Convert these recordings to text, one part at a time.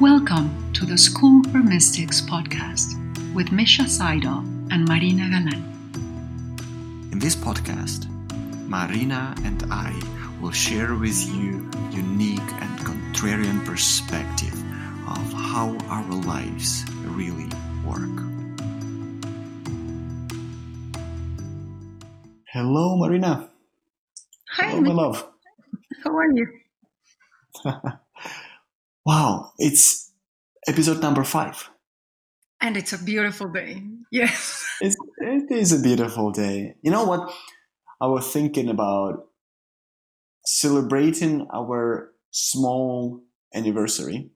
Welcome to the School for Mystics podcast with Misha Seidel and Marina Galan. In this podcast, Marina and I will share with you unique and contrarian perspective of how our lives really work. Hello, Marina. Hi, Hello, my love. how are you? Wow, it's episode number five. And it's a beautiful day. Yes. It's, it is a beautiful day. You know what? I was thinking about celebrating our small anniversary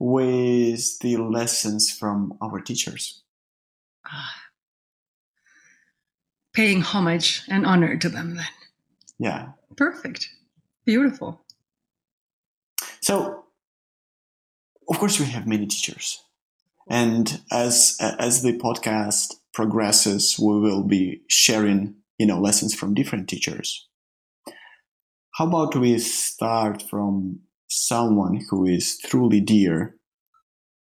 with the lessons from our teachers. Ah. Paying homage and honor to them then. Yeah. Perfect. Beautiful. So, of course, we have many teachers, and as as the podcast progresses, we will be sharing, you know, lessons from different teachers. How about we start from someone who is truly dear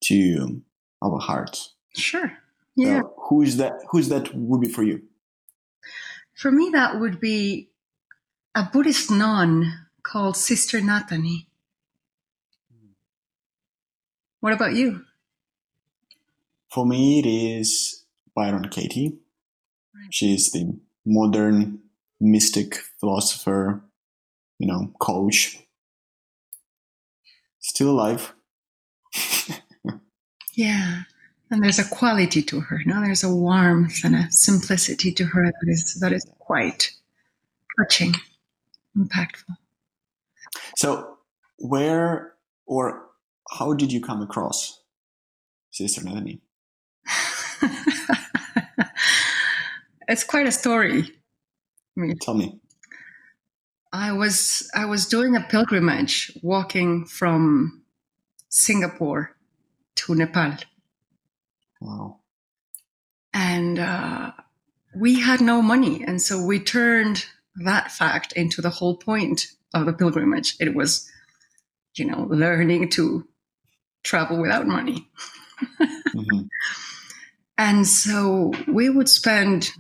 to our hearts? Sure. Yeah. So who is that? Who is that? Would be for you? For me, that would be a Buddhist nun called Sister Nathani. What about you? For me, it is Byron Katie. Right. She is the modern mystic philosopher, you know, coach. Still alive. Yeah. And there's a quality to her. No, there's a warmth and a simplicity to her that is that is quite touching, impactful. So, where or how did you come across Sister Nathani? it's quite a story. I mean, Tell me. I was I was doing a pilgrimage, walking from Singapore to Nepal, Wow. and uh, we had no money, and so we turned that fact into the whole point of the pilgrimage. It was, you know, learning to travel without money. hmm And so we would spend,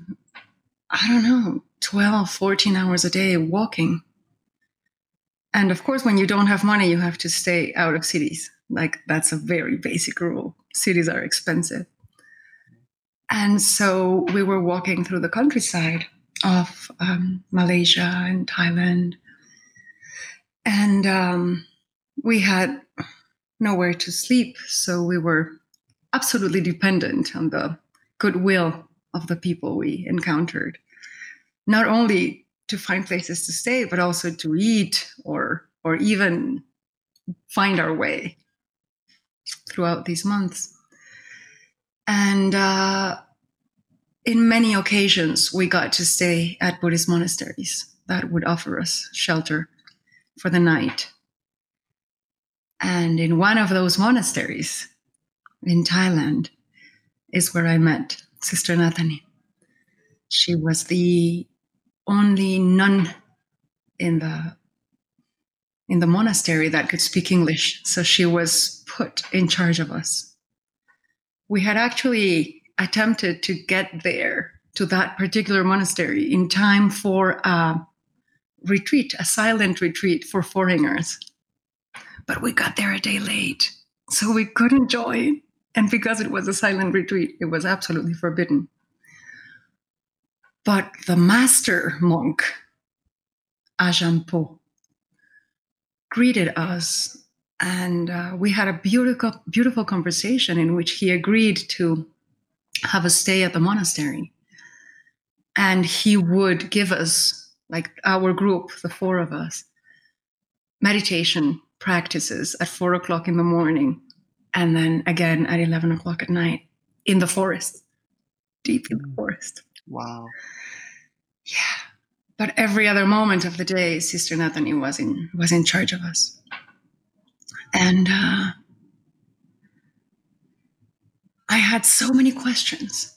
I don't know, 12, 14 hours a day walking. And of course, when you don't have money, you have to stay out of cities. Like, that's a very basic rule. Cities are expensive. And so we were walking through the countryside of um, Malaysia and Thailand. And um, we had nowhere to sleep. So we were absolutely dependent on the goodwill of the people we encountered, not only to find places to stay, but also to eat or or even find our way throughout these months. And uh, in many occasions, we got to stay at Buddhist monasteries that would offer us shelter for the night. And in one of those monasteries, in Thailand is where I met Sister Nathani. She was the only nun in the in the monastery that could speak English, so she was put in charge of us. We had actually attempted to get there to that particular monastery in time for a retreat, a silent retreat for foreigners. But we got there a day late, so we couldn't join. And because it was a silent retreat, it was absolutely forbidden. But the master monk, Ajahn Po, greeted us, and uh, we had a beautiful, beautiful conversation in which he agreed to have a stay at the monastery. And he would give us, like our group, the four of us, meditation practices at four o'clock in the morning and then again at 11 o'clock at night in the forest, deep in the forest. Wow. Yeah. But every other moment of the day, Sister Nathani was in was in charge of us. And uh, I had so many questions.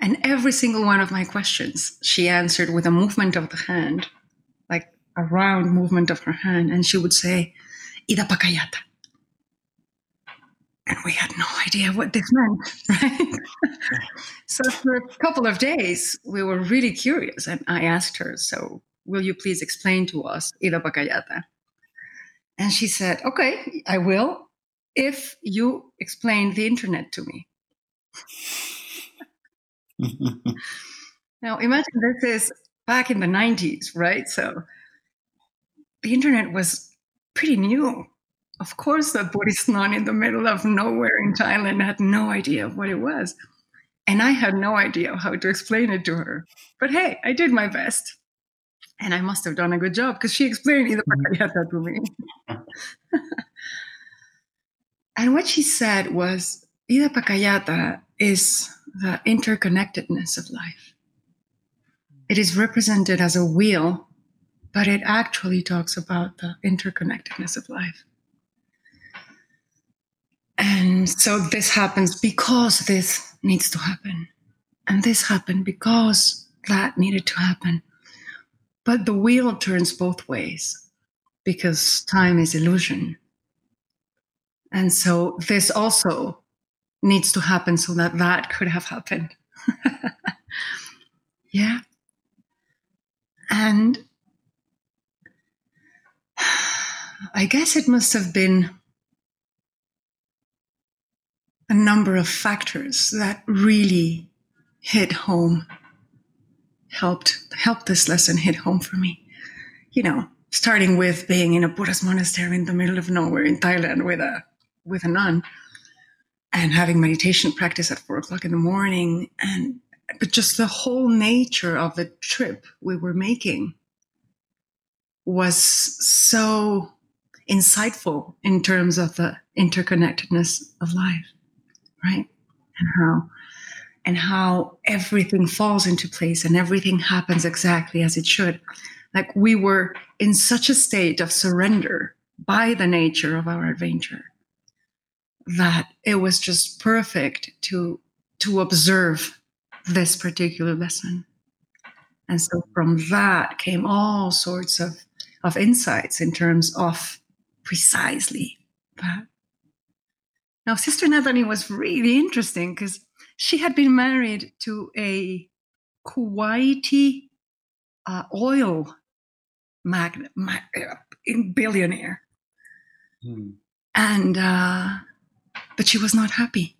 And every single one of my questions, she answered with a movement of the hand, a round movement of her hand. And she would say, Iddappacayata. And we had no idea what this meant, right? so for a couple of days, we were really curious. And I asked her, So, will you please explain to us Iddappacayata? And she said, Okay, I will, if you explain the internet to me. now, imagine this is back in the 90s, right? So the internet was pretty new. Of course, the Buddhist nun in the middle of nowhere in Thailand had no idea what it was. And I had no idea how to explain it to her. But hey, I did my best. And I must have done a good job because she explained Iddappacayata to me. and what she said was Iddappacayata is the interconnectedness of life. It is represented as a wheel, but it actually talks about the interconnectedness of life. And so this happens because this needs to happen. And this happened because that needed to happen. But the wheel turns both ways because time is illusion. And so this also needs to happen so that that could have happened. yeah. And I guess it must have been a number of factors that really hit home helped helped this lesson hit home for me. You know starting with being in a buddhist monastery in the middle of nowhere in thailand with a with a nun and having meditation practice at four o'clock in the morning and but just the whole nature of the trip we were making was so insightful in terms of the interconnectedness of life right? And how and how everything falls into place and everything happens exactly as it should. Like we were in such a state of surrender by the nature of our adventure that it was just perfect to to observe this particular lesson. And so from that came all sorts of, of insights in terms of precisely that. Now, Sister Nathani was really interesting because she had been married to a Kuwaiti uh, oil magnate, mag, uh, billionaire. Hmm. And, uh, but she was not happy.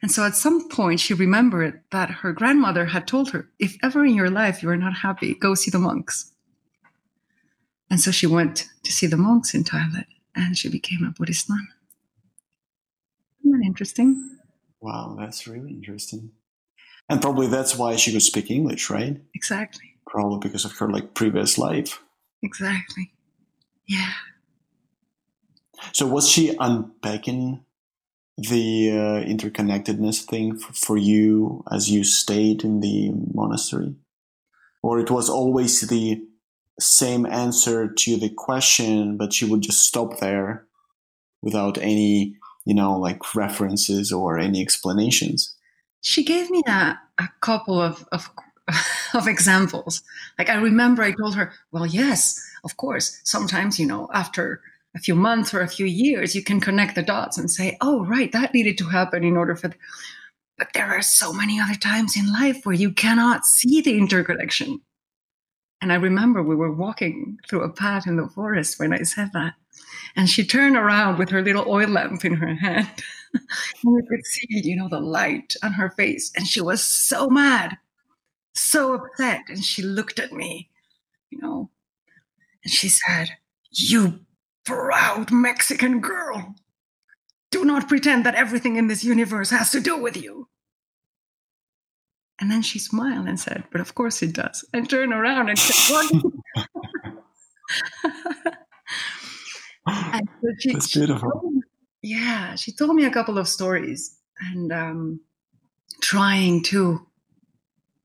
And so at some point, she remembered that her grandmother had told her, if ever in your life you are not happy, go see the monks. And so she went to see the monks in Thailand and she became a Buddhist nun. Isn't that interesting? Wow, that's really interesting. And probably that's why she could speak English, right? Exactly. Probably because of her like previous life. Exactly. Yeah. So was she unpacking the uh, interconnectedness thing for, for you as you stayed in the monastery? Or it was always the same answer to the question, but she would just stop there without any you know, like references or any explanations? She gave me a, a couple of, of, of examples. Like I remember I told her, well, yes, of course, sometimes, you know, after a few months or a few years, you can connect the dots and say, oh, right, that needed to happen in order for. The... But there are so many other times in life where you cannot see the interconnection. And I remember we were walking through a path in the forest when I said that. And she turned around with her little oil lamp in her hand. and we could see, you know, the light on her face. And she was so mad, so upset. And she looked at me, you know, and she said, You proud Mexican girl, do not pretend that everything in this universe has to do with you. And then she smiled and said, But of course it does. And turned around and said, and so she, That's beautiful. She me, yeah, she told me a couple of stories and um, trying to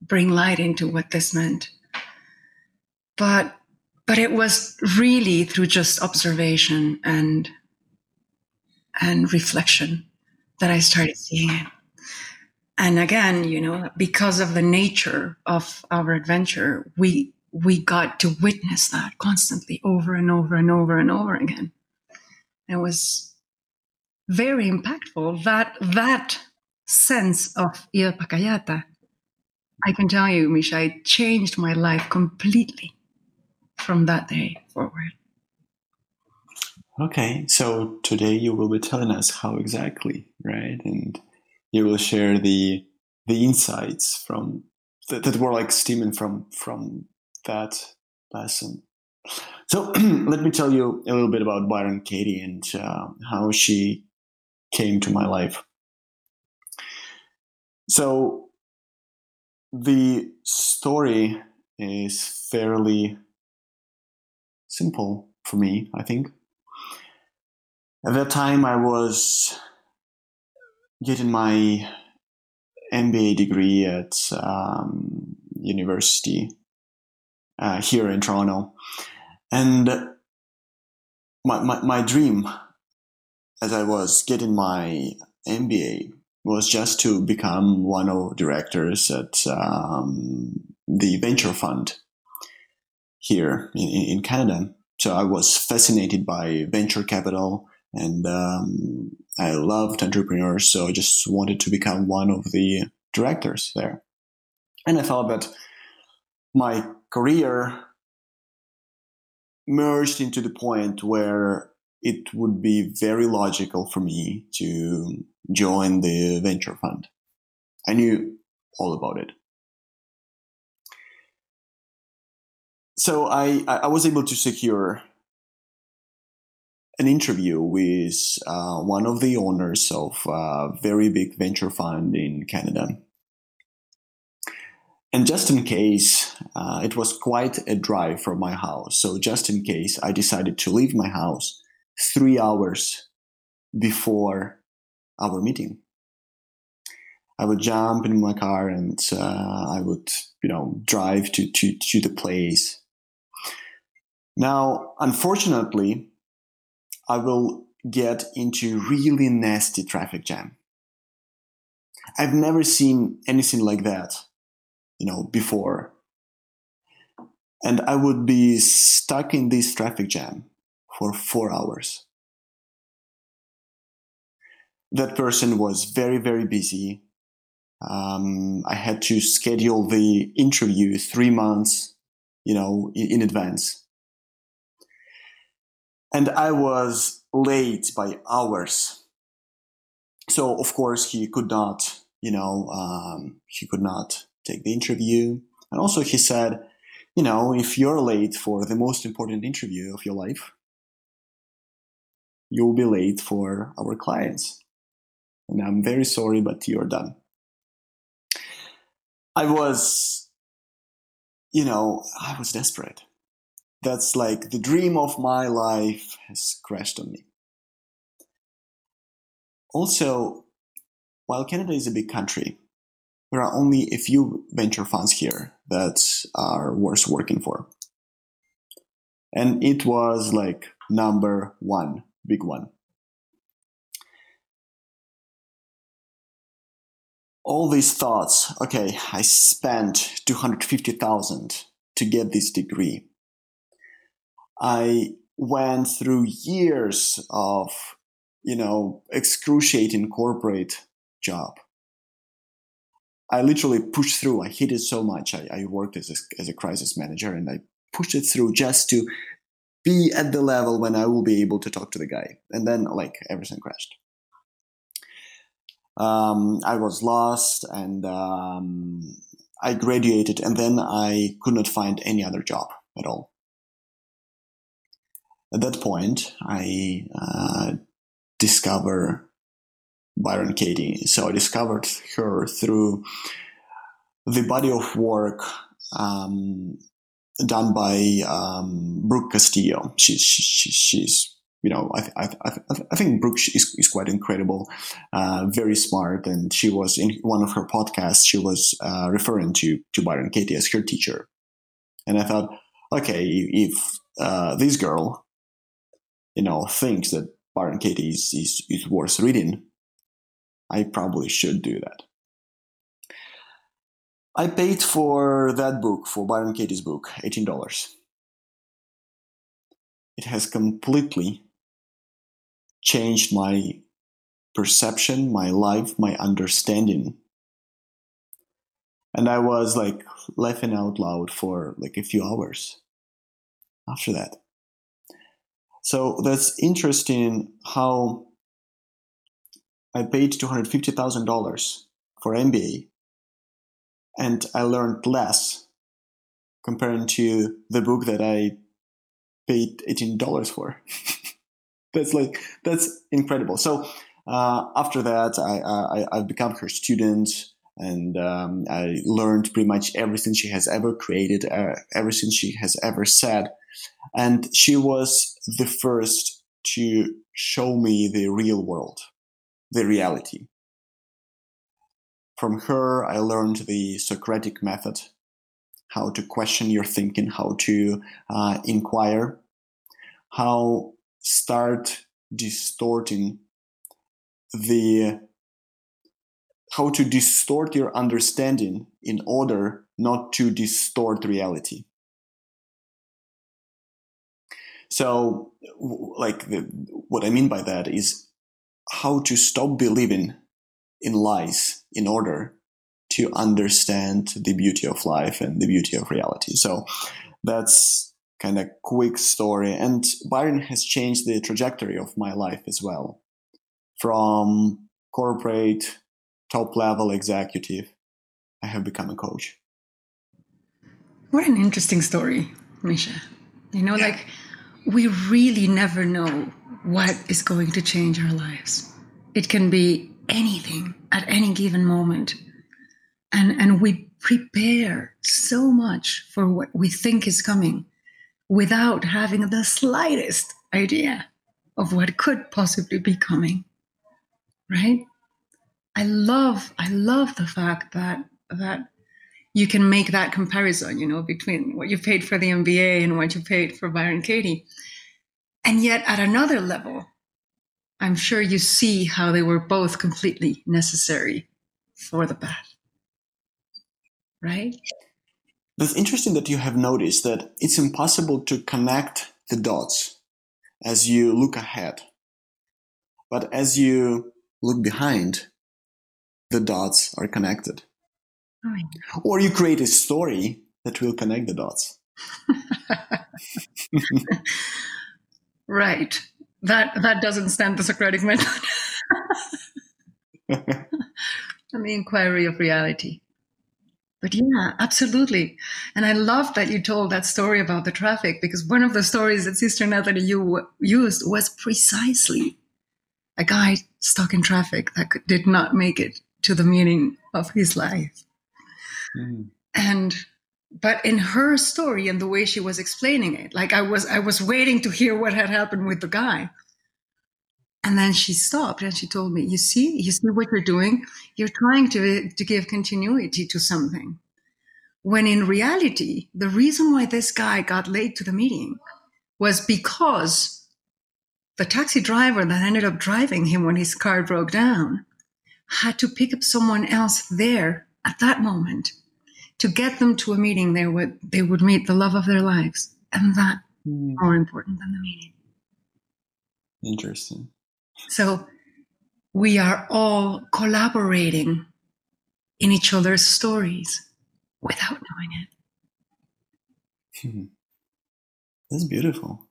bring light into what this meant. But but it was really through just observation and and reflection that I started seeing it. And again, you know, because of the nature of our adventure, we we got to witness that constantly over and over and over and over again. It was very impactful. That that sense of Pakayata, I can tell you, Misha, it changed my life completely from that day forward. Okay, so today you will be telling us how exactly, right? And you will share the the insights from that, that were like steaming from from that lesson. So let me tell you a little bit about Byron Katie and uh, how she came to my life. So the story is fairly simple for me, I think. At that time, I was getting my MBA degree at um, university uh, here in Toronto, and my, my my dream, as I was getting my MBA, was just to become one of directors at um, the venture fund here in, in Canada. So I was fascinated by venture capital and um, I loved entrepreneurs. So I just wanted to become one of the directors there. And I thought that my career merged into the point where it would be very logical for me to join the venture fund. I knew all about it. So I, I was able to secure an interview with uh, one of the owners of a very big venture fund in Canada. And just in case, uh, it was quite a drive from my house. So, just in case, I decided to leave my house three hours before our meeting. I would jump in my car and uh, I would, you know, drive to, to, to the place. Now, unfortunately, I will get into really nasty traffic jam. I've never seen anything like that, you know, before. And I would be stuck in this traffic jam for four hours. That person was very, very busy. Um, I had to schedule the interview three months, you know, in, in advance and I was late by hours. So of course he could not, you know, um, he could not take the interview. And also he said, you know, if you're late for the most important interview of your life, you'll be late for our clients. And I'm very sorry, but you're done. I was, you know, I was desperate that's like the dream of my life has crashed on me. Also, while Canada is a big country, there are only a few venture funds here that are worth working for. And it was like number one, big one. All these thoughts, okay, I spent 250,000 to get this degree. I went through years of, you know, excruciating corporate job. I literally pushed through. I it so much. I, I worked as a, as a crisis manager and I pushed it through just to be at the level when I will be able to talk to the guy. And then, like, everything crashed. Um, I was lost and um, I graduated, and then I could not find any other job at all at that point, I uh, discover Byron Katie. So I discovered her through the body of work um, done by um, Brooke Castillo. She's she, she's you know I, I, I, I think Brooke is, is quite incredible, uh, very smart, and she was in one of her podcasts. She was uh, referring to to Byron Katie as her teacher, and I thought, okay, if uh, this girl you know thinks that Byron Katie is, is, is worth reading, I probably should do that. I paid for that book, for Byron Katie's book, $18. It has completely changed my perception, my life, my understanding. And I was like laughing out loud for like a few hours after that. So that's interesting how I paid $250,000 for MBA and I learned less comparing to the book that I paid $18 for. that's like, that's incredible. So uh, after that, I, I, I've become her student and um, I learned pretty much everything she has ever created, uh, everything she has ever said. And she was the first to show me the real world, the reality. From her, I learned the Socratic method, how to question your thinking, how to uh, inquire, how start distorting the how to distort your understanding in order not to distort reality. So, like, the, what I mean by that is how to stop believing in lies in order to understand the beauty of life and the beauty of reality. So, that's kind of quick story. And Byron has changed the trajectory of my life as well from corporate top level executive, I have become a coach. What an interesting story, Misha. You know, yeah. like we really never know what is going to change our lives. It can be anything at any given moment. And, and we prepare so much for what we think is coming without having the slightest idea of what could possibly be coming right? I love I love the fact that that you can make that comparison, you know, between what you paid for the MBA and what you paid for Byron Katie. And yet at another level, I'm sure you see how they were both completely necessary for the path. Right? It's interesting that you have noticed that it's impossible to connect the dots as you look ahead. But as you look behind, the dots are connected. Oh, or you create a story that will connect the dots. right. That that doesn't stand the Socratic method. and the inquiry of reality. But yeah, absolutely. And I love that you told that story about the traffic because one of the stories that Sister Nathani you used was precisely a guy stuck in traffic that could, did not make it to the meaning of his life. Mm. And but in her story and the way she was explaining it, like I was I was waiting to hear what had happened with the guy. And then she stopped and she told me, "You see, you see what you're doing? You're trying to to give continuity to something." When in reality, the reason why this guy got late to the meeting was because the taxi driver that ended up driving him when his car broke down had to pick up someone else there at that moment to get them to a meeting they would they would meet the love of their lives and that mm. more important than the meeting interesting so we are all collaborating in each other's stories without knowing it that's beautiful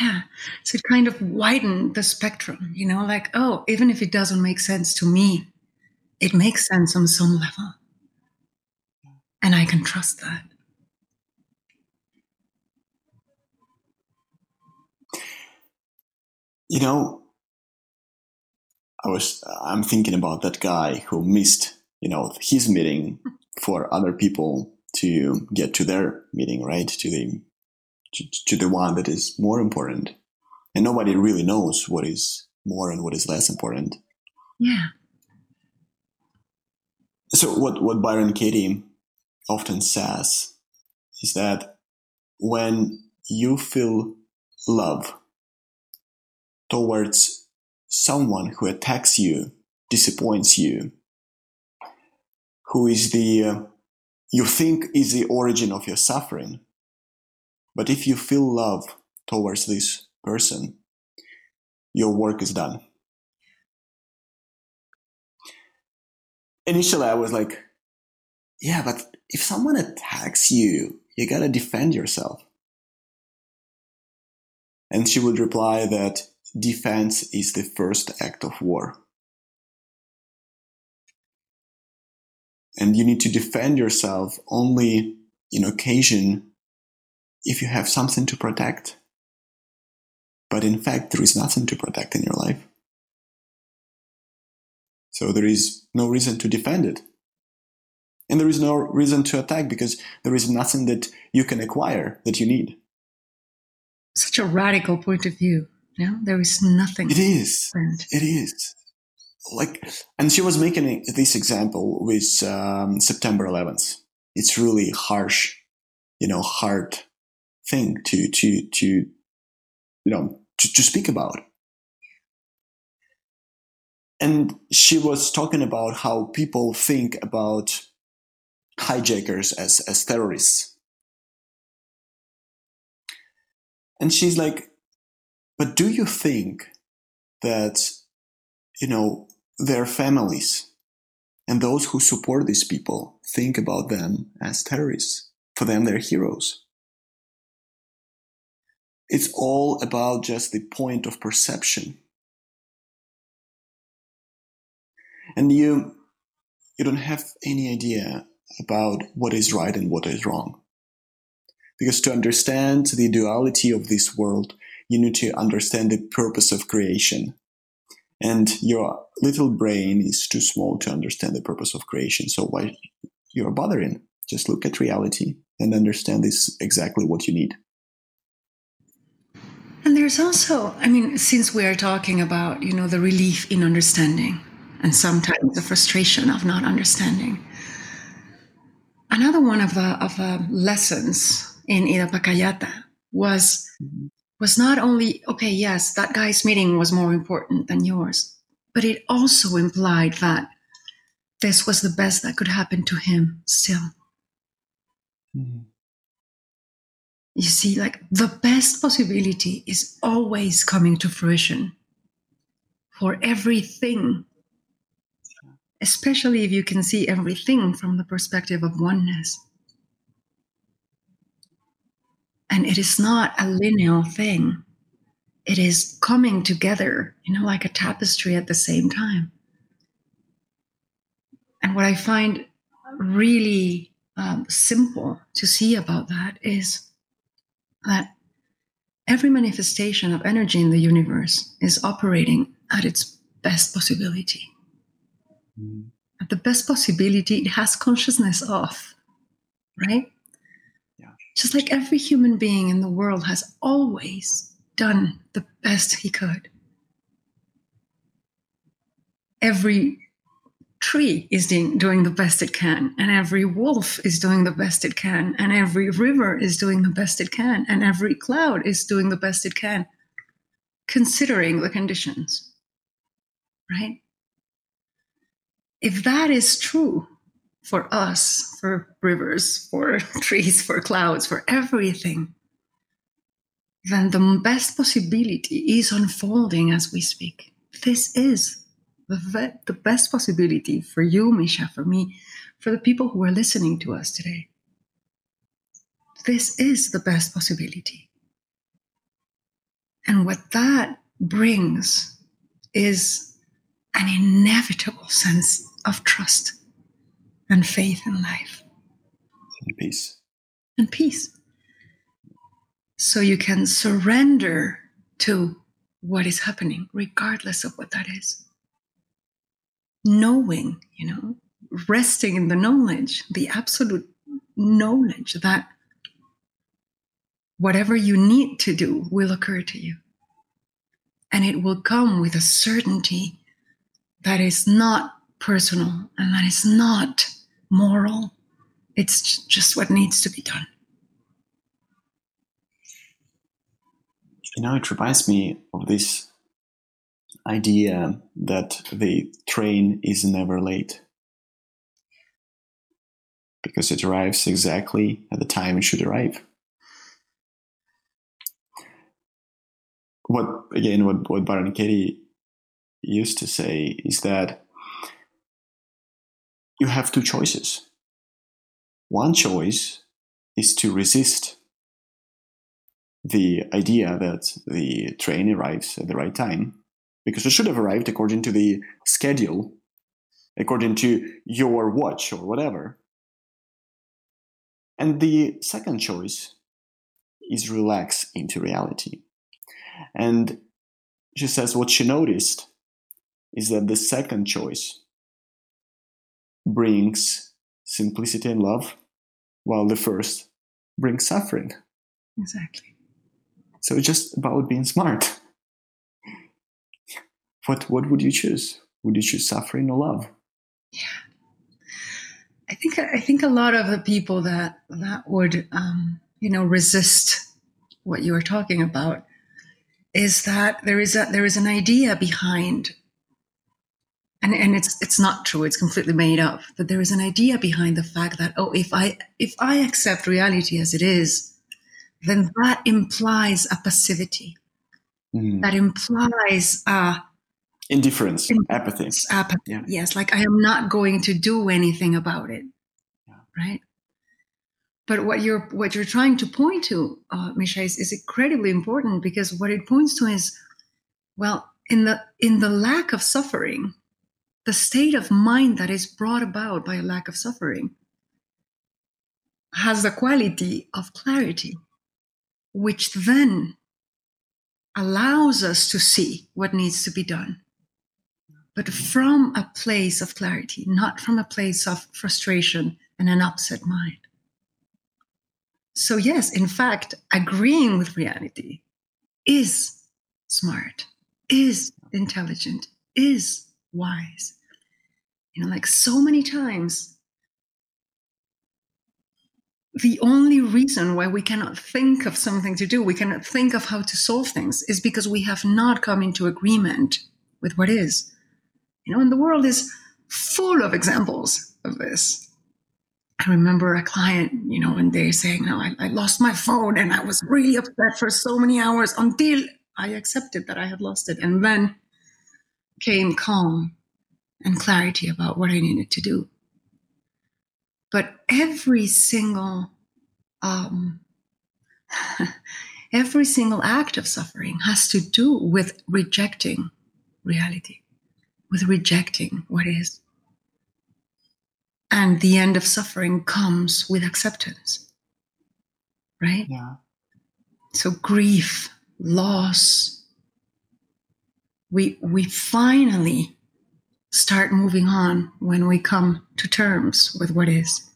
yeah. So it kind of widened the spectrum, you know, like, oh, even if it doesn't make sense to me, it makes sense on some level. And I can trust that. You know, I was I'm thinking about that guy who missed, you know, his meeting for other people to get to their meeting, right? To the to, to the one that is more important. And nobody really knows what is more and what is less important. Yeah. So what, what Byron Katie often says is that when you feel love towards someone who attacks you, disappoints you, who is the, uh, you think is the origin of your suffering, but if you feel love towards this person, your work is done. Initially, I was like, yeah, but if someone attacks you, you gotta defend yourself. And she would reply that defense is the first act of war. And you need to defend yourself only in occasion if you have something to protect. But in fact, there is nothing to protect in your life. So there is no reason to defend it. And there is no reason to attack because there is nothing that you can acquire that you need. Such a radical point of view. No, there is nothing. It is. It is. Like, and she was making this example with um, September 11th. It's really harsh, you know, hard thing to to to you know to, to speak about. And she was talking about how people think about hijackers as, as terrorists. And she's like, but do you think that, you know, their families and those who support these people think about them as terrorists? For them, they're heroes. It's all about just the point of perception. And you, you don't have any idea about what is right and what is wrong. Because to understand the duality of this world, you need to understand the purpose of creation. And your little brain is too small to understand the purpose of creation. So why you're bothering? Just look at reality and understand this exactly what you need. And there's also, I mean, since we are talking about, you know, the relief in understanding and sometimes the frustration of not understanding, another one of the of the lessons in Iddappacayata was was not only okay, yes, that guy's meeting was more important than yours, but it also implied that this was the best that could happen to him still. Mm-hmm. You see, like the best possibility is always coming to fruition for everything, especially if you can see everything from the perspective of oneness. And it is not a linear thing, it is coming together, you know, like a tapestry at the same time. And what I find really um, simple to see about that is that every manifestation of energy in the universe is operating at its best possibility. At the best possibility it has consciousness of, right? Yeah. Just like every human being in the world has always done the best he could. Every tree is doing the best it can, and every wolf is doing the best it can, and every river is doing the best it can, and every cloud is doing the best it can, considering the conditions. Right? If that is true for us, for rivers, for trees, for clouds, for everything, then the best possibility is unfolding as we speak. This is the, the best possibility for you, Misha, for me, for the people who are listening to us today. This is the best possibility. And what that brings is an inevitable sense of trust and faith in life. And peace. And peace. So you can surrender to what is happening, regardless of what that is knowing, you know, resting in the knowledge, the absolute knowledge that whatever you need to do will occur to you. And it will come with a certainty that is not personal and that is not moral. It's just what needs to be done. You know, it reminds me of this idea that the train is never late because it arrives exactly at the time it should arrive. what again what what Byron Katie used to say is that you have two choices. One choice is to resist the idea that the train arrives at the right time because it should have arrived according to the schedule, according to your watch or whatever. And the second choice is relax into reality. And she says what she noticed is that the second choice brings simplicity and love, while the first brings suffering. Exactly. So it's just about being smart. What what would you choose? Would you choose suffering or love? Yeah. I think I think a lot of the people that that would um, you know resist what you were talking about is that there is a there is an idea behind and and it's it's not true it's completely made up but there is an idea behind the fact that oh if i if i accept reality as it is then that implies a passivity Mm. that implies uh Indifference, apathy. apathy Yeah. yes like i am not going to do anything about it Yeah. right but what you're what you're trying to point to uh, misha is, is incredibly important because what it points to is well in the in the lack of suffering the state of mind that is brought about by a lack of suffering has the quality of clarity which then allows us to see what needs to be done but from a place of clarity not from a place of frustration and an upset mind. So yes in fact agreeing with reality is smart is intelligent is wise you know like so many times. The only reason why we cannot think of something to do we cannot think of how to solve things is because we have not come into agreement with what is. You know and the world is full of examples of this. I remember a client you know one day saying no I, I lost my phone and i was really upset for so many hours until i accepted that i had lost it. And then came calm and clarity about what i needed to do. But every single um, every single act of suffering has to do with rejecting reality with rejecting what is. And the end of suffering comes with acceptance right? Yeah. so grief loss we we finally start moving on when we come to terms with what is.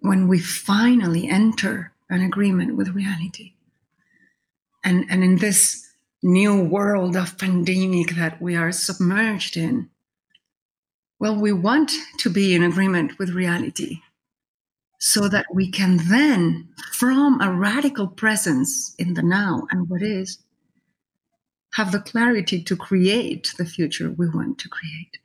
When we finally enter an agreement with reality. And and in this new world of pandemic that we are submerged in well we want to be in agreement with reality so that we can then from a radical presence in the now and what is have the clarity to create the future we want to create.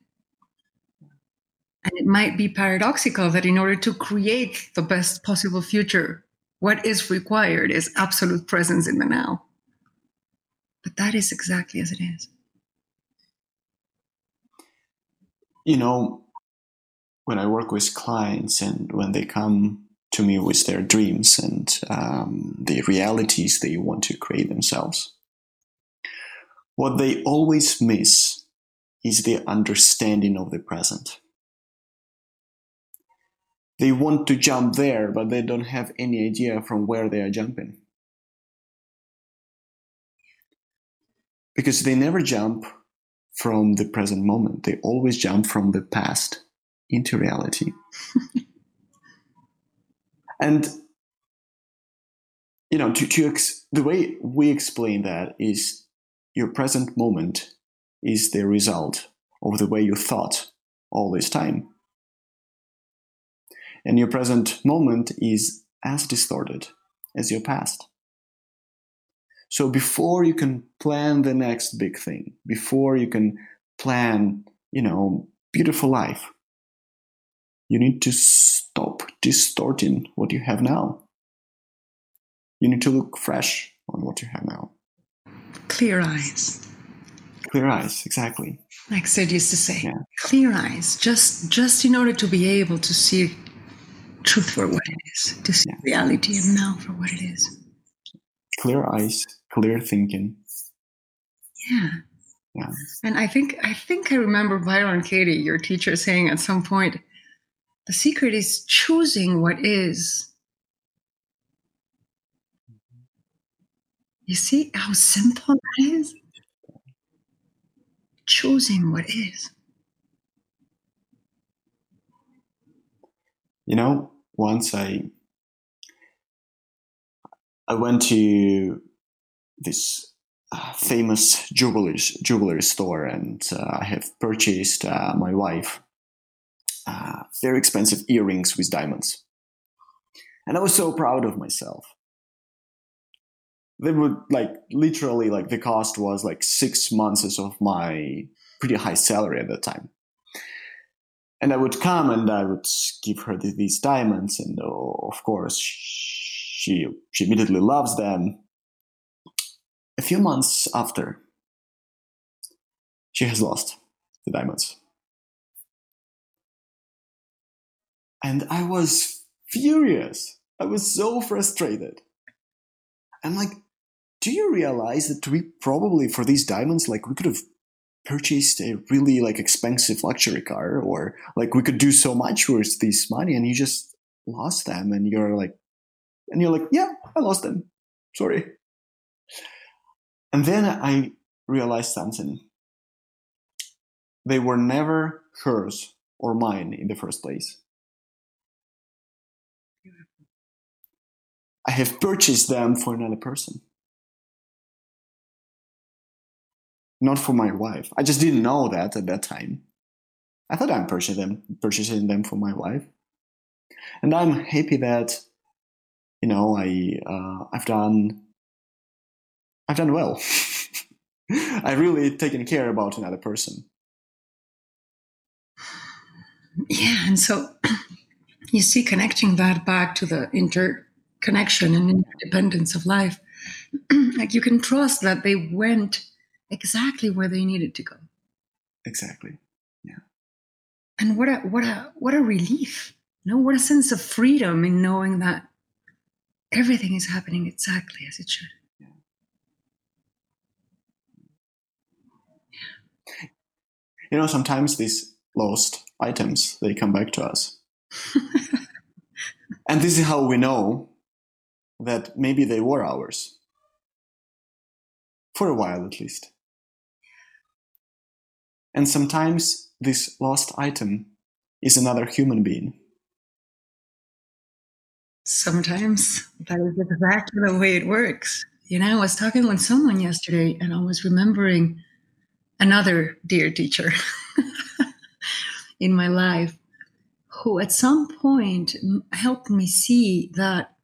And it might be paradoxical that in order to create the best possible future, what is required is absolute presence in the now. But that is exactly as it is. You know, when I work with clients and when they come to me with their dreams and um, the realities they want to create themselves, what they always miss is the understanding of the present. They want to jump there, but they don't have any idea from where they are jumping. Because they never jump from the present moment, they always jump from the past into reality. and you know, to, to ex- the way we explain that is your present moment is the result of the way you thought all this time. And your present moment is as distorted as your past. So before you can plan the next big thing, before you can plan, you know, beautiful life, you need to stop distorting what you have now. You need to look fresh on what you have now. Clear eyes. Clear eyes, exactly. Like Sid used to say, Yeah. clear eyes, just just in order to be able to see truth for what it is, to see reality and now for what it is. Clear eyes, clear thinking. Yeah. Yeah. And I think I think I remember Byron Katie, your teacher, saying at some point, the secret is choosing what is. You see how simple that is? Choosing what is. You know, once I I went to this uh, famous jewelry jewelry store, and uh, I have purchased uh, my wife uh, very expensive earrings with diamonds, and I was so proud of myself. They would like literally like the cost was like six months of my pretty high salary at that time and I would come and I would give her the, these diamonds, and oh, of course she she immediately loves them. A few months after, she has lost the diamonds, and I was furious. I was so frustrated. I'm like, do you realize that we probably for these diamonds, like we could have purchased a really like expensive luxury car or like we could do so much with this money and you just lost them and you're like and you're like yeah i lost them. Sorry. And then i realized something. They were never hers or mine in the first place. I have purchased them for another person not for my wife. I just didn't know that at that time. I thought I'm purchasing them, purchasing them for my wife, and I'm happy that you know I uh, I've done I've done well. I really taken care about another person. Yeah, and so you see, connecting that back to the interconnection and interdependence of life, like you can trust that they went exactly where they needed to go. Exactly. Yeah. And what a what a what a relief. You know, what a sense of freedom in knowing that everything is happening exactly as it should. You know, sometimes these lost items they come back to us, and this is how we know that maybe they were ours for a while at least. And sometimes this lost item is another human being. Sometimes that is exactly the way it works. You know, I was talking with someone yesterday and I was remembering another dear teacher in my life who at some point helped me see that,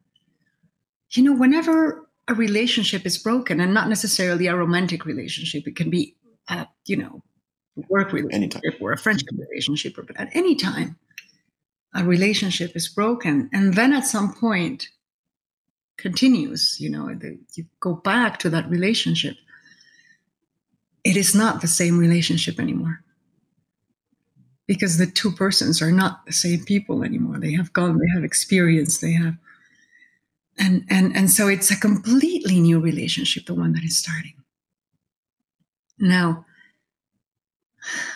you know, whenever a relationship is broken, and not necessarily a romantic relationship, it can be, a, you know, work relationship Anytime. or a friendship relationship, or at any time, a relationship is broken, and then at some point continues, you know, the, you go back to that relationship. It is not the same relationship anymore because the two persons are not the same people anymore. They have gone, they have experience, they have, and and and so it's a completely new relationship, the one that is starting. Now,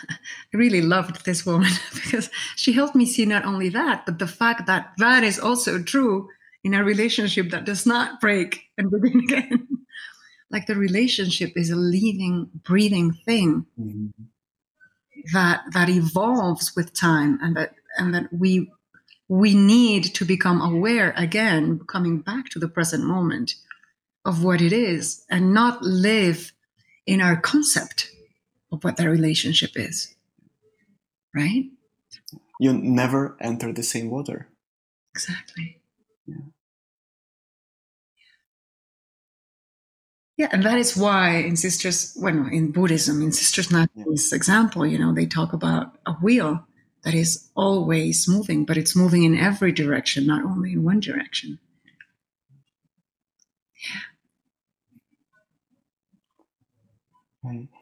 I really loved this woman because she helped me see not only that, but the fact that that is also true in a relationship that does not break and begin again. like the relationship is a living, breathing thing Mhm. that that evolves with time, and that and that we we need to become aware again, coming back to the present moment of what it is, and not live in our concept of what that relationship is. Right? You never enter the same water. Exactly. Yeah. Yeah, and that is why in Sisters, well, in Buddhism, in Sisters Nathani's example, you know, they talk about a wheel that is always moving, but it's moving in every direction, not only in one direction.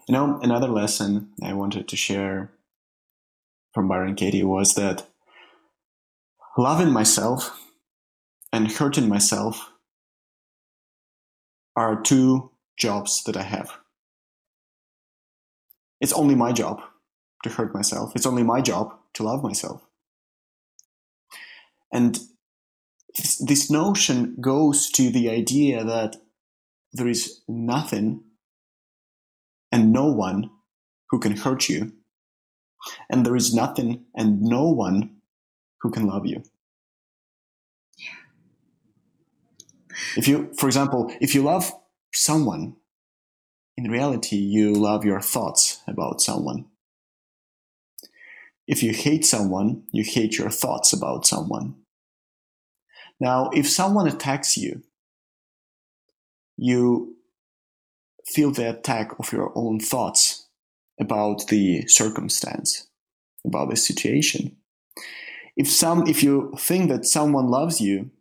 You know, another lesson I wanted to share from Byron Katie was that loving myself and hurting myself are two jobs that I have. It's only my job to hurt myself. It's only my job to love myself. And this, this notion goes to the idea that there is nothing and no one who can hurt you. And there is nothing and no one who can love you. If you, for example, if you love someone, in reality, you love your thoughts about someone. If you hate someone, you hate your thoughts about someone. Now, if someone attacks you, you feel the attack of your own thoughts about the circumstance, about the situation. If some if you think that someone loves you,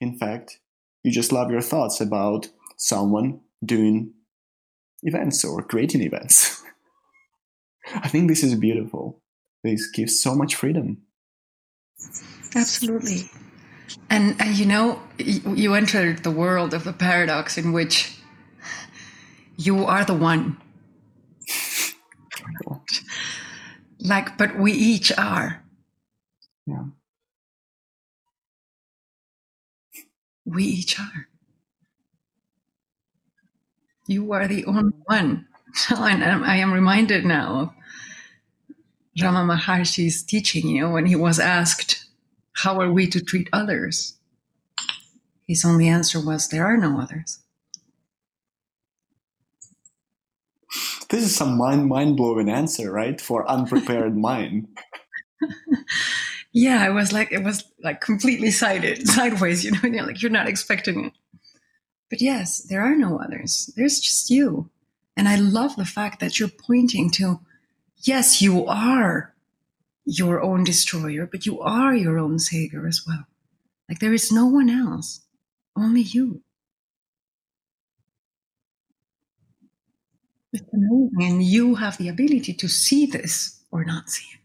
in fact, you just love your thoughts about someone doing events or creating events. I think this is beautiful. This gives so much freedom. Absolutely. And, and you know, you entered the world of the paradox in which you are the one. like, but we each are. Yeah. We each are. You are the only one. and I am reminded now of Ramana Maharshi's teaching, you know, when he was asked, How are we to treat others? His only answer was, There are no others. This is some mind mind blowing answer, right? For unprepared mind. yeah, it was like it was like completely sided sideways, you know, you're like you're not expecting it. But yes, there are no others. There's just you. And I love the fact that you're pointing to, yes, you are your own destroyer, but you are your own savior as well. Like there is no one else, only you. And you have the ability to see this or not see it.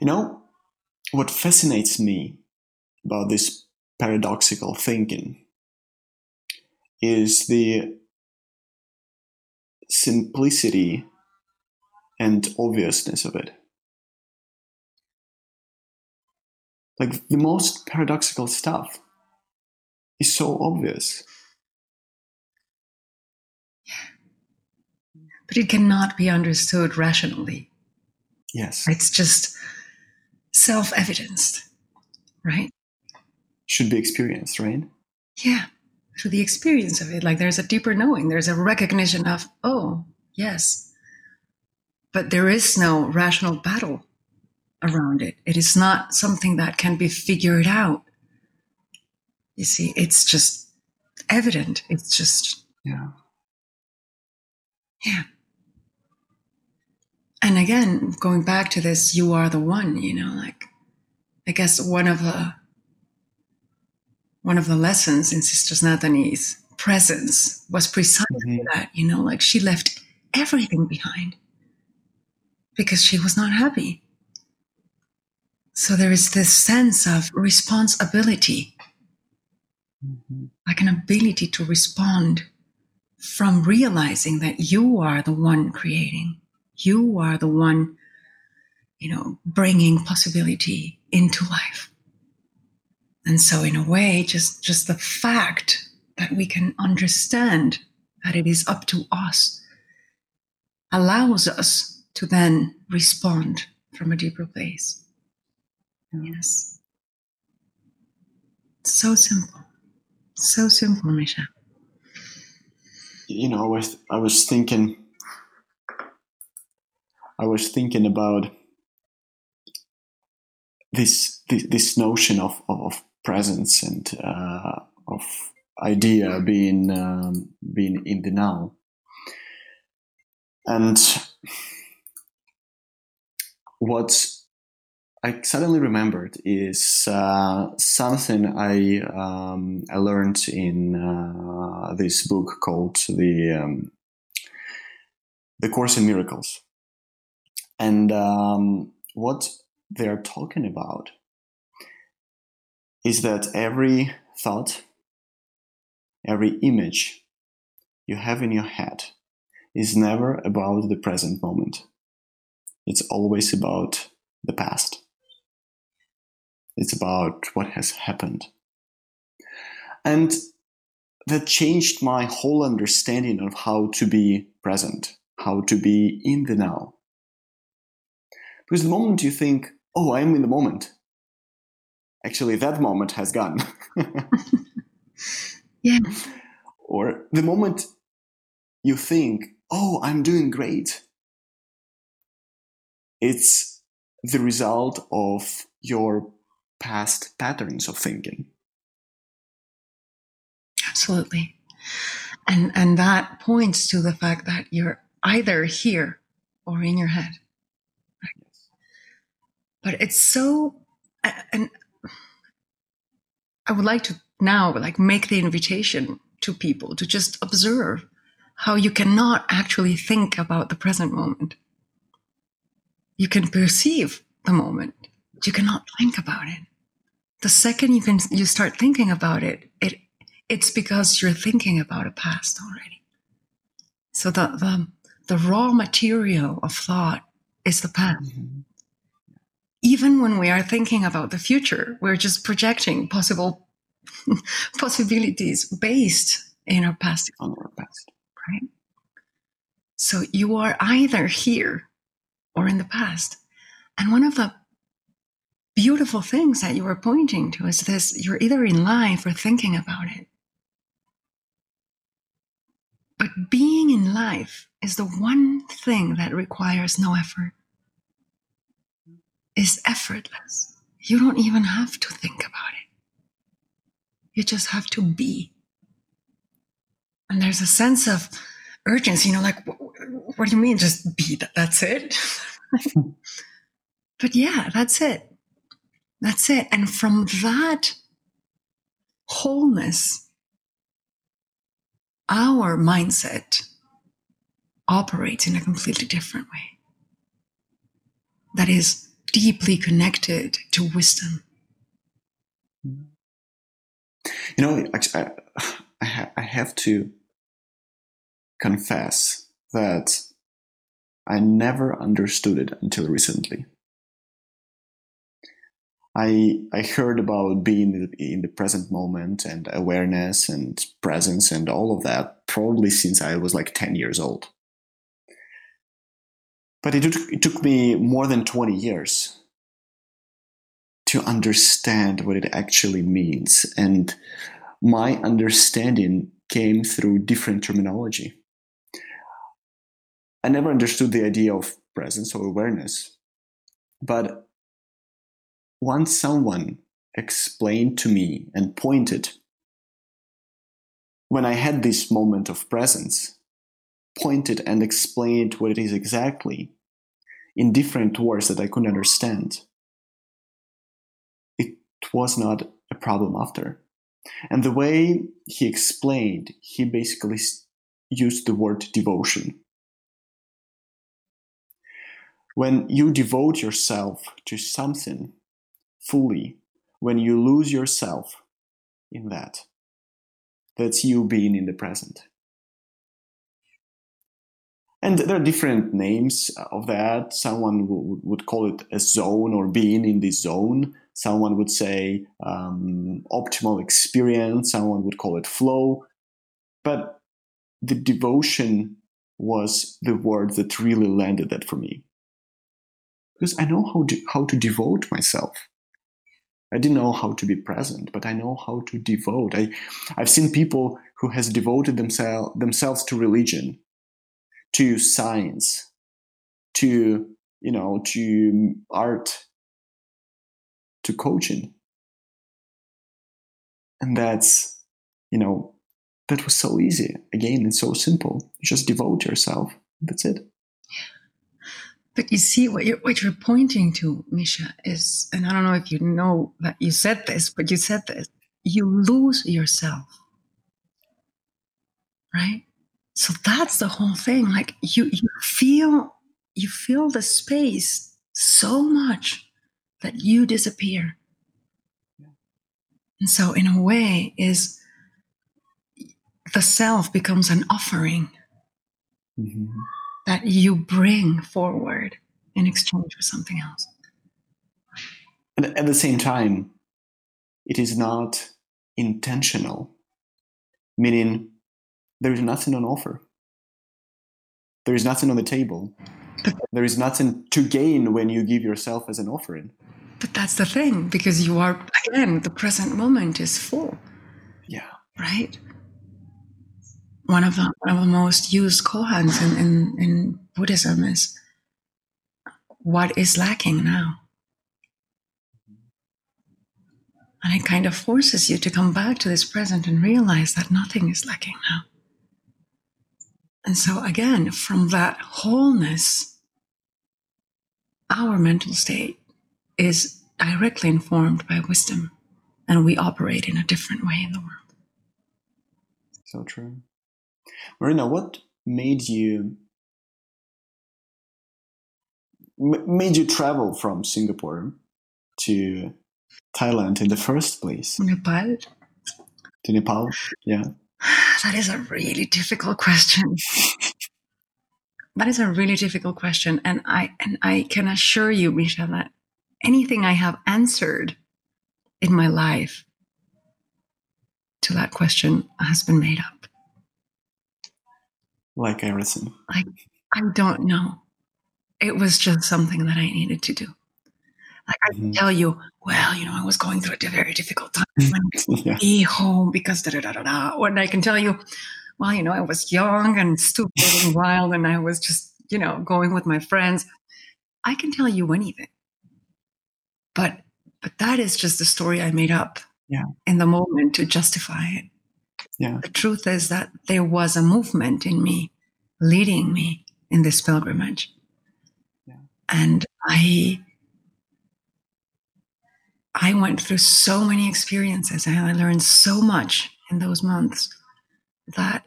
You know, what fascinates me about this paradoxical thinking is the simplicity and obviousness of it. Like the most paradoxical stuff is so obvious. But it cannot be understood rationally. Yes. It's just self evidenced, right? should be experienced, right? Yeah, through the experience of it. Like there's a deeper knowing, there's a recognition of, oh, yes. But there is no rational battle around it. It is not something that can be figured out. You see, it's just evident. It's just, yeah. Yeah. And again, going back to this, you are the one, you know, like, I guess one of the one of the lessons in Sister Nathani's presence was precisely mm-hmm. that, you know, like she left everything behind because she was not happy. So there is this sense of responsibility, mm-hmm. like an ability to respond from realizing that you are the one creating, you are the one, you know, bringing possibility into life. And so in a way, just, just the fact that we can understand that it is up to us allows us to then respond from a deeper place. Yes. So simple. So simple, Misha. You know, I was, I was thinking, I was thinking about this, this, this notion of, of, presence and uh, of idea being um, being in the now. And what I suddenly remembered is uh, something I um, I learned in uh, this book called the um, the Course in Miracles, and um, what they are talking about is that every thought, every image you have in your head is never about the present moment. It's always about the past. It's about what has happened. And that changed my whole understanding of how to be present, how to be in the now. Because the moment you think, oh, I'm in the moment, actually that moment has gone. yeah. Or the moment you think, oh, I'm doing great, it's the result of your past patterns of thinking. Absolutely. And and that points to the fact that you're either here or in your head. But it's so and I would like to now like make the invitation to people to just observe how you cannot actually think about the present moment. You can perceive the moment, but you cannot think about it the second you can you start thinking about it, it it's because you're thinking about a past already. So the the, the raw material of thought is the past. Mm-hmm. Even when we are thinking about the future, we're just projecting possible possibilities based in our past. On our past. Right? So you are either here or in the past. And one of the beautiful things that you were pointing to is this you're either in life or thinking about it. But being in life is the one thing that requires no effort. Is effortless. You don't even have to think about it. You just have to be. And there's a sense of urgency, you know, like, what do you mean? Just be that? That's it? but yeah, that's it. That's it. And from that wholeness, our mindset operates in a completely different way that is deeply connected to wisdom. You know, I, I, I have to confess that I never understood it until recently. I I heard about being in the present moment and awareness and presence and all of that probably since I was like 10 years old. But it took, it took me more than 20 years to understand what it actually means. And my understanding came through different terminology. I never understood the idea of presence or awareness, but once someone explained to me and pointed, when I had this moment of presence, pointed and explained what it is exactly in different words that I couldn't understand, it was not a problem after. And the way he explained, he basically used the word devotion. When you devote yourself to something, fully when you lose yourself in that. That's you being in the present. And there are different names of that. Someone would call it a zone or being in the zone. Someone would say um, optimal experience. Someone would call it flow. But the devotion was the word that really landed that for me. Because I know how to, how to devote myself. I didn't know how to be present, but I know how to devote. I, I've seen people who has devoted themselves themselves to religion, to science, to you know, to art, to coaching, and that's you know, that was so easy. Again, it's so simple. You just devote yourself. That's it. But you see, what you're, what you're pointing to, Misha, is, and I don't know if you know that you said this, but you said this you lose yourself. Right? So that's the whole thing. Like you, you feel, you feel the space so much that you disappear. And so, in a way, is the self becomes an offering mm-hmm. that you bring forward in exchange for something else. And at the same time, it is not intentional, meaning there is nothing on offer. There is nothing on the table. there is nothing to gain when you give yourself as an offering. But that's the thing, because you are, again, the present moment is full. Yeah. Right? One of the, one of the most used koans in, in, in Buddhism is what is lacking now? And it kind of forces you to come back to this present and realize that nothing is lacking now. And so, again, from that wholeness, our mental state is directly informed by wisdom, and we operate in a different way in the world. So true. Marina, what made you made you travel from Singapore to Thailand in the first place? Nepal. To Nepal, yeah. That is a really difficult question. that is a really difficult question, and I and I can assure you, Misha, that anything I have answered in my life to that question has been made up. Like everything. I I don't know. It was just something that I needed to do. Like I can mm-hmm. tell you, well, you know, I was going through a very difficult time yeah. be home because da da da da da. Or I can tell you, well, you know, I was young and stupid and wild, and I was just, you know, going with my friends. I can tell you anything, but but that is just a story I made up yeah. in the moment to justify it. Yeah. The truth is that there was a movement in me leading me in this pilgrimage. Yeah. And I I went through so many experiences and I learned so much in those months that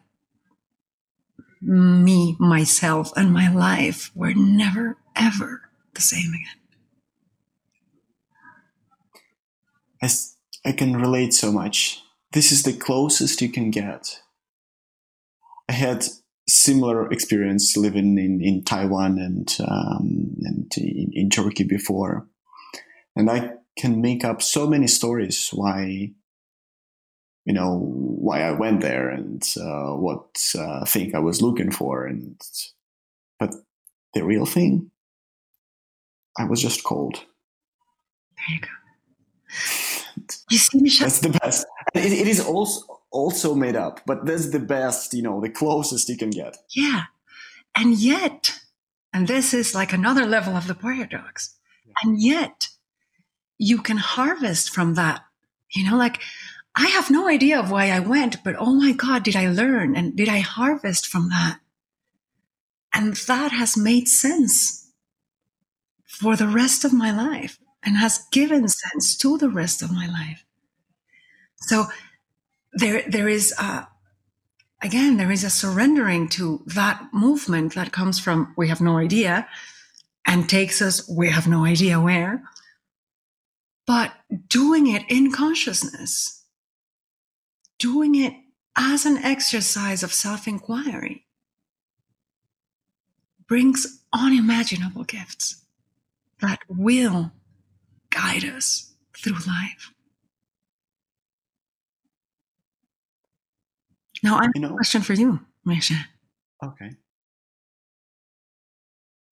me, myself, and my life were never, ever the same again. I, can relate so much. This is the closest you can get. I had similar experience living in, in Taiwan and um, and in, in Turkey before, and I can make up so many stories why you know why I went there and uh, what uh, thing I was looking for and but the real thing I was just cold. There you go. You see, Misha? That's the best. It, it is also also made up, but that's the best. You know, the closest you can get. Yeah, and yet, and this is like another level of the paradox. Yeah. And yet, you can harvest from that. You know, like I have no idea of why I went, but oh my God, did I learn and did I harvest from that? And that has made sense for the rest of my life and has given sense to the rest of my life. So there, there is a, again, there is a surrendering to that movement that comes from we have no idea and takes us we have no idea where but doing it in consciousness, doing it as an exercise of self inquiry brings unimaginable gifts that will guide us through life. Now, I have you know, a question for you, Misha. Okay.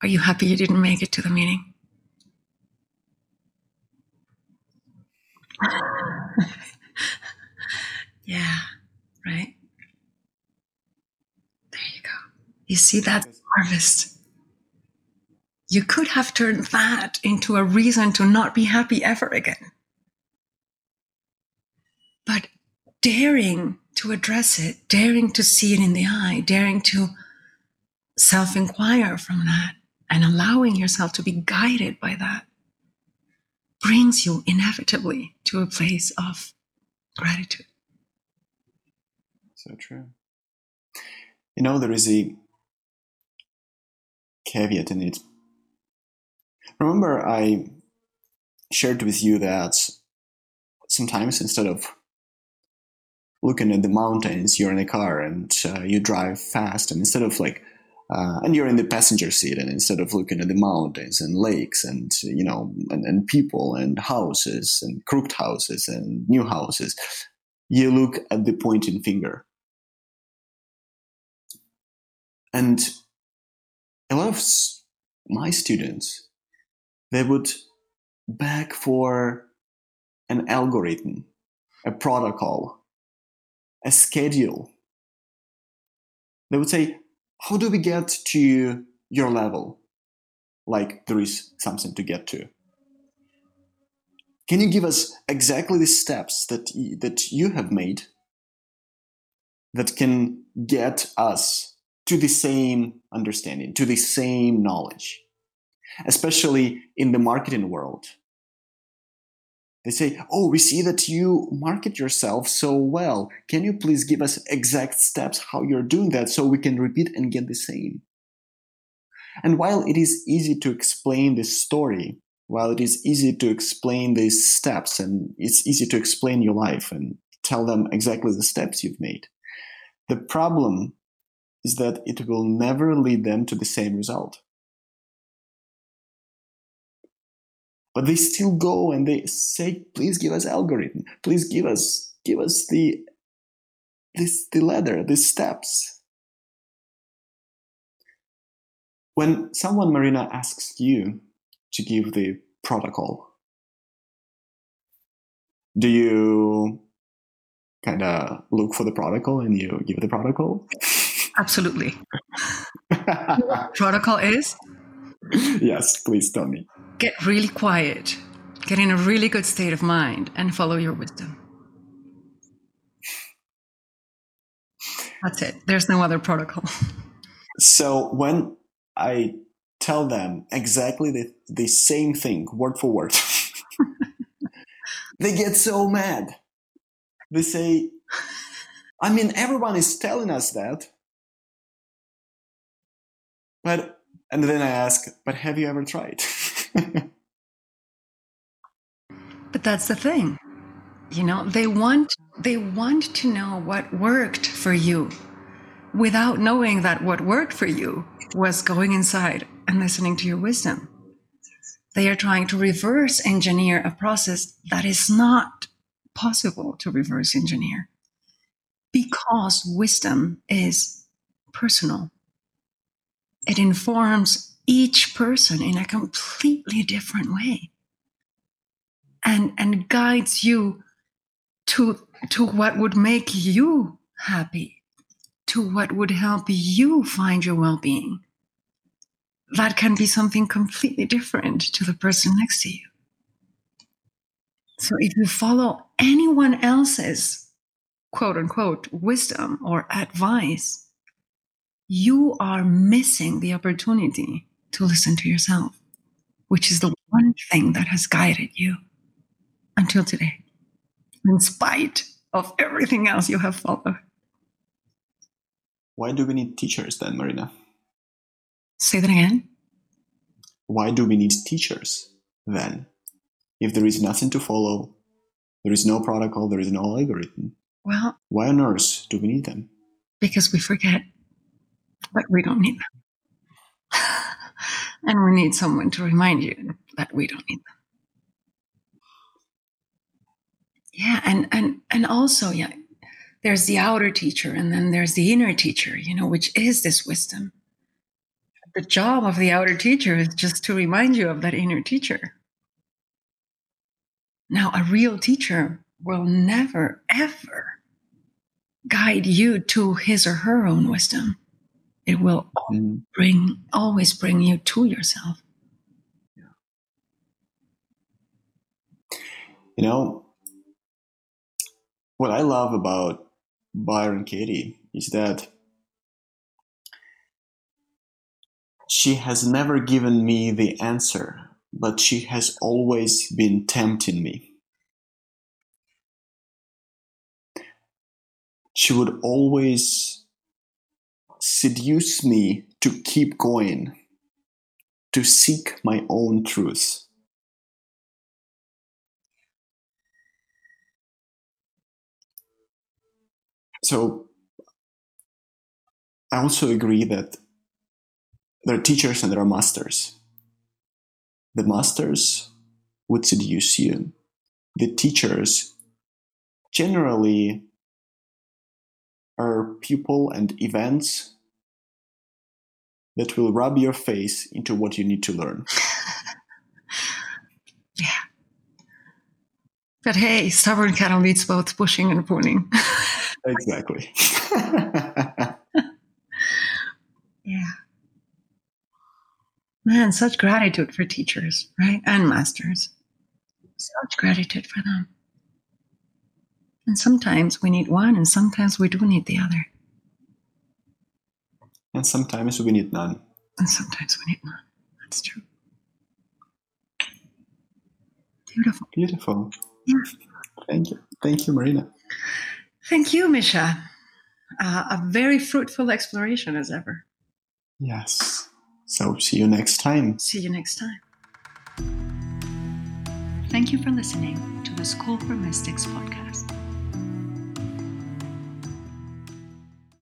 Are you happy you didn't make it to the meeting? yeah, right? There you go. You see that harvest. You could have turned that into a reason to not be happy ever again. But daring to address it, daring to see it in the eye, daring to self inquire from that, and allowing yourself to be guided by that brings you inevitably to a place of gratitude. So true. You know, there is a caveat in it. Remember, I shared with you that sometimes instead of looking at the mountains, you're in a car and uh, you drive fast, and instead of like uh, and you're in the passenger seat and instead of looking at the mountains and lakes and you know and, and people and houses and crooked houses and new houses you look at the pointing finger. And a lot of my students they would beg for an algorithm a protocol a schedule. They would say how do we get to your level? Like there is something to get to. Can you give us exactly the steps that that you have made that can get us to the same understanding, to the same knowledge, especially in the marketing world? They say, Oh, we see that you market yourself so well. Can you please give us exact steps how you're doing that so we can repeat and get the same? And while it is easy to explain this story, while it is easy to explain these steps and it's easy to explain your life and tell them exactly the steps you've made, the problem is that it will never lead them to the same result. But they still go and they say please give us algorithm. Please give us give us the this the ladder the steps. When someone marina asks you to give the protocol do you kind of look for the protocol and you give the protocol? Absolutely. Protocol is? Yes please tell me get really quiet, get in a really good state of mind, and follow your wisdom. That's it. There's no other protocol. So when I tell them exactly the, the same thing, word for word, they get so mad. They say, I mean, everyone is telling us that. But, and then I ask, but have you ever tried? but that's the thing. You know, they want they want to know what worked for you without knowing that what worked for you was going inside and listening to your wisdom. They are trying to reverse engineer a process that is not possible to reverse engineer because wisdom is personal. It informs each person in a completely different way and and guides you to to what would make you happy to what would help you find your well-being. That can be something completely different to the person next to you. So if you follow anyone else's quote unquote wisdom or advice you are missing the opportunity to listen to yourself, which is the one thing that has guided you until today, in spite of everything else you have followed. Why do we need teachers then, Marina? Say that again. Why do we need teachers then? If there is nothing to follow, there is no protocol, there is no algorithm. Well, why on earth do we need them? Because we forget that we don't need them. and we need someone to remind you that we don't need them. Yeah and and and also yeah there's the outer teacher and then there's the inner teacher you know which is this wisdom. The job of the outer teacher is just to remind you of that inner teacher. Now a real teacher will never ever guide you to his or her own wisdom it will mm. bring always bring you to yourself. You know, what I love about Byron Katie is that she has never given me the answer, but she has always been tempting me. She would always seduce me to keep going, to seek my own truth. So, I also agree that there are teachers and there are masters. The masters would seduce you. The teachers generally are people and events that will rub your face into what you need to learn. yeah. But hey, stubborn cattle beats both pushing and pulling. exactly. yeah. Man, such gratitude for teachers, right? And masters. Such gratitude for them. And sometimes we need one, and sometimes we do need the other. And sometimes we need none. And sometimes we need none. That's true. Beautiful. Beautiful. Yeah. Thank you. Thank you, Marina. Thank you, Misha. Uh, a very fruitful exploration as ever. Yes. So, see you next time. See you next time. Thank you for listening to the School for Mystics podcast.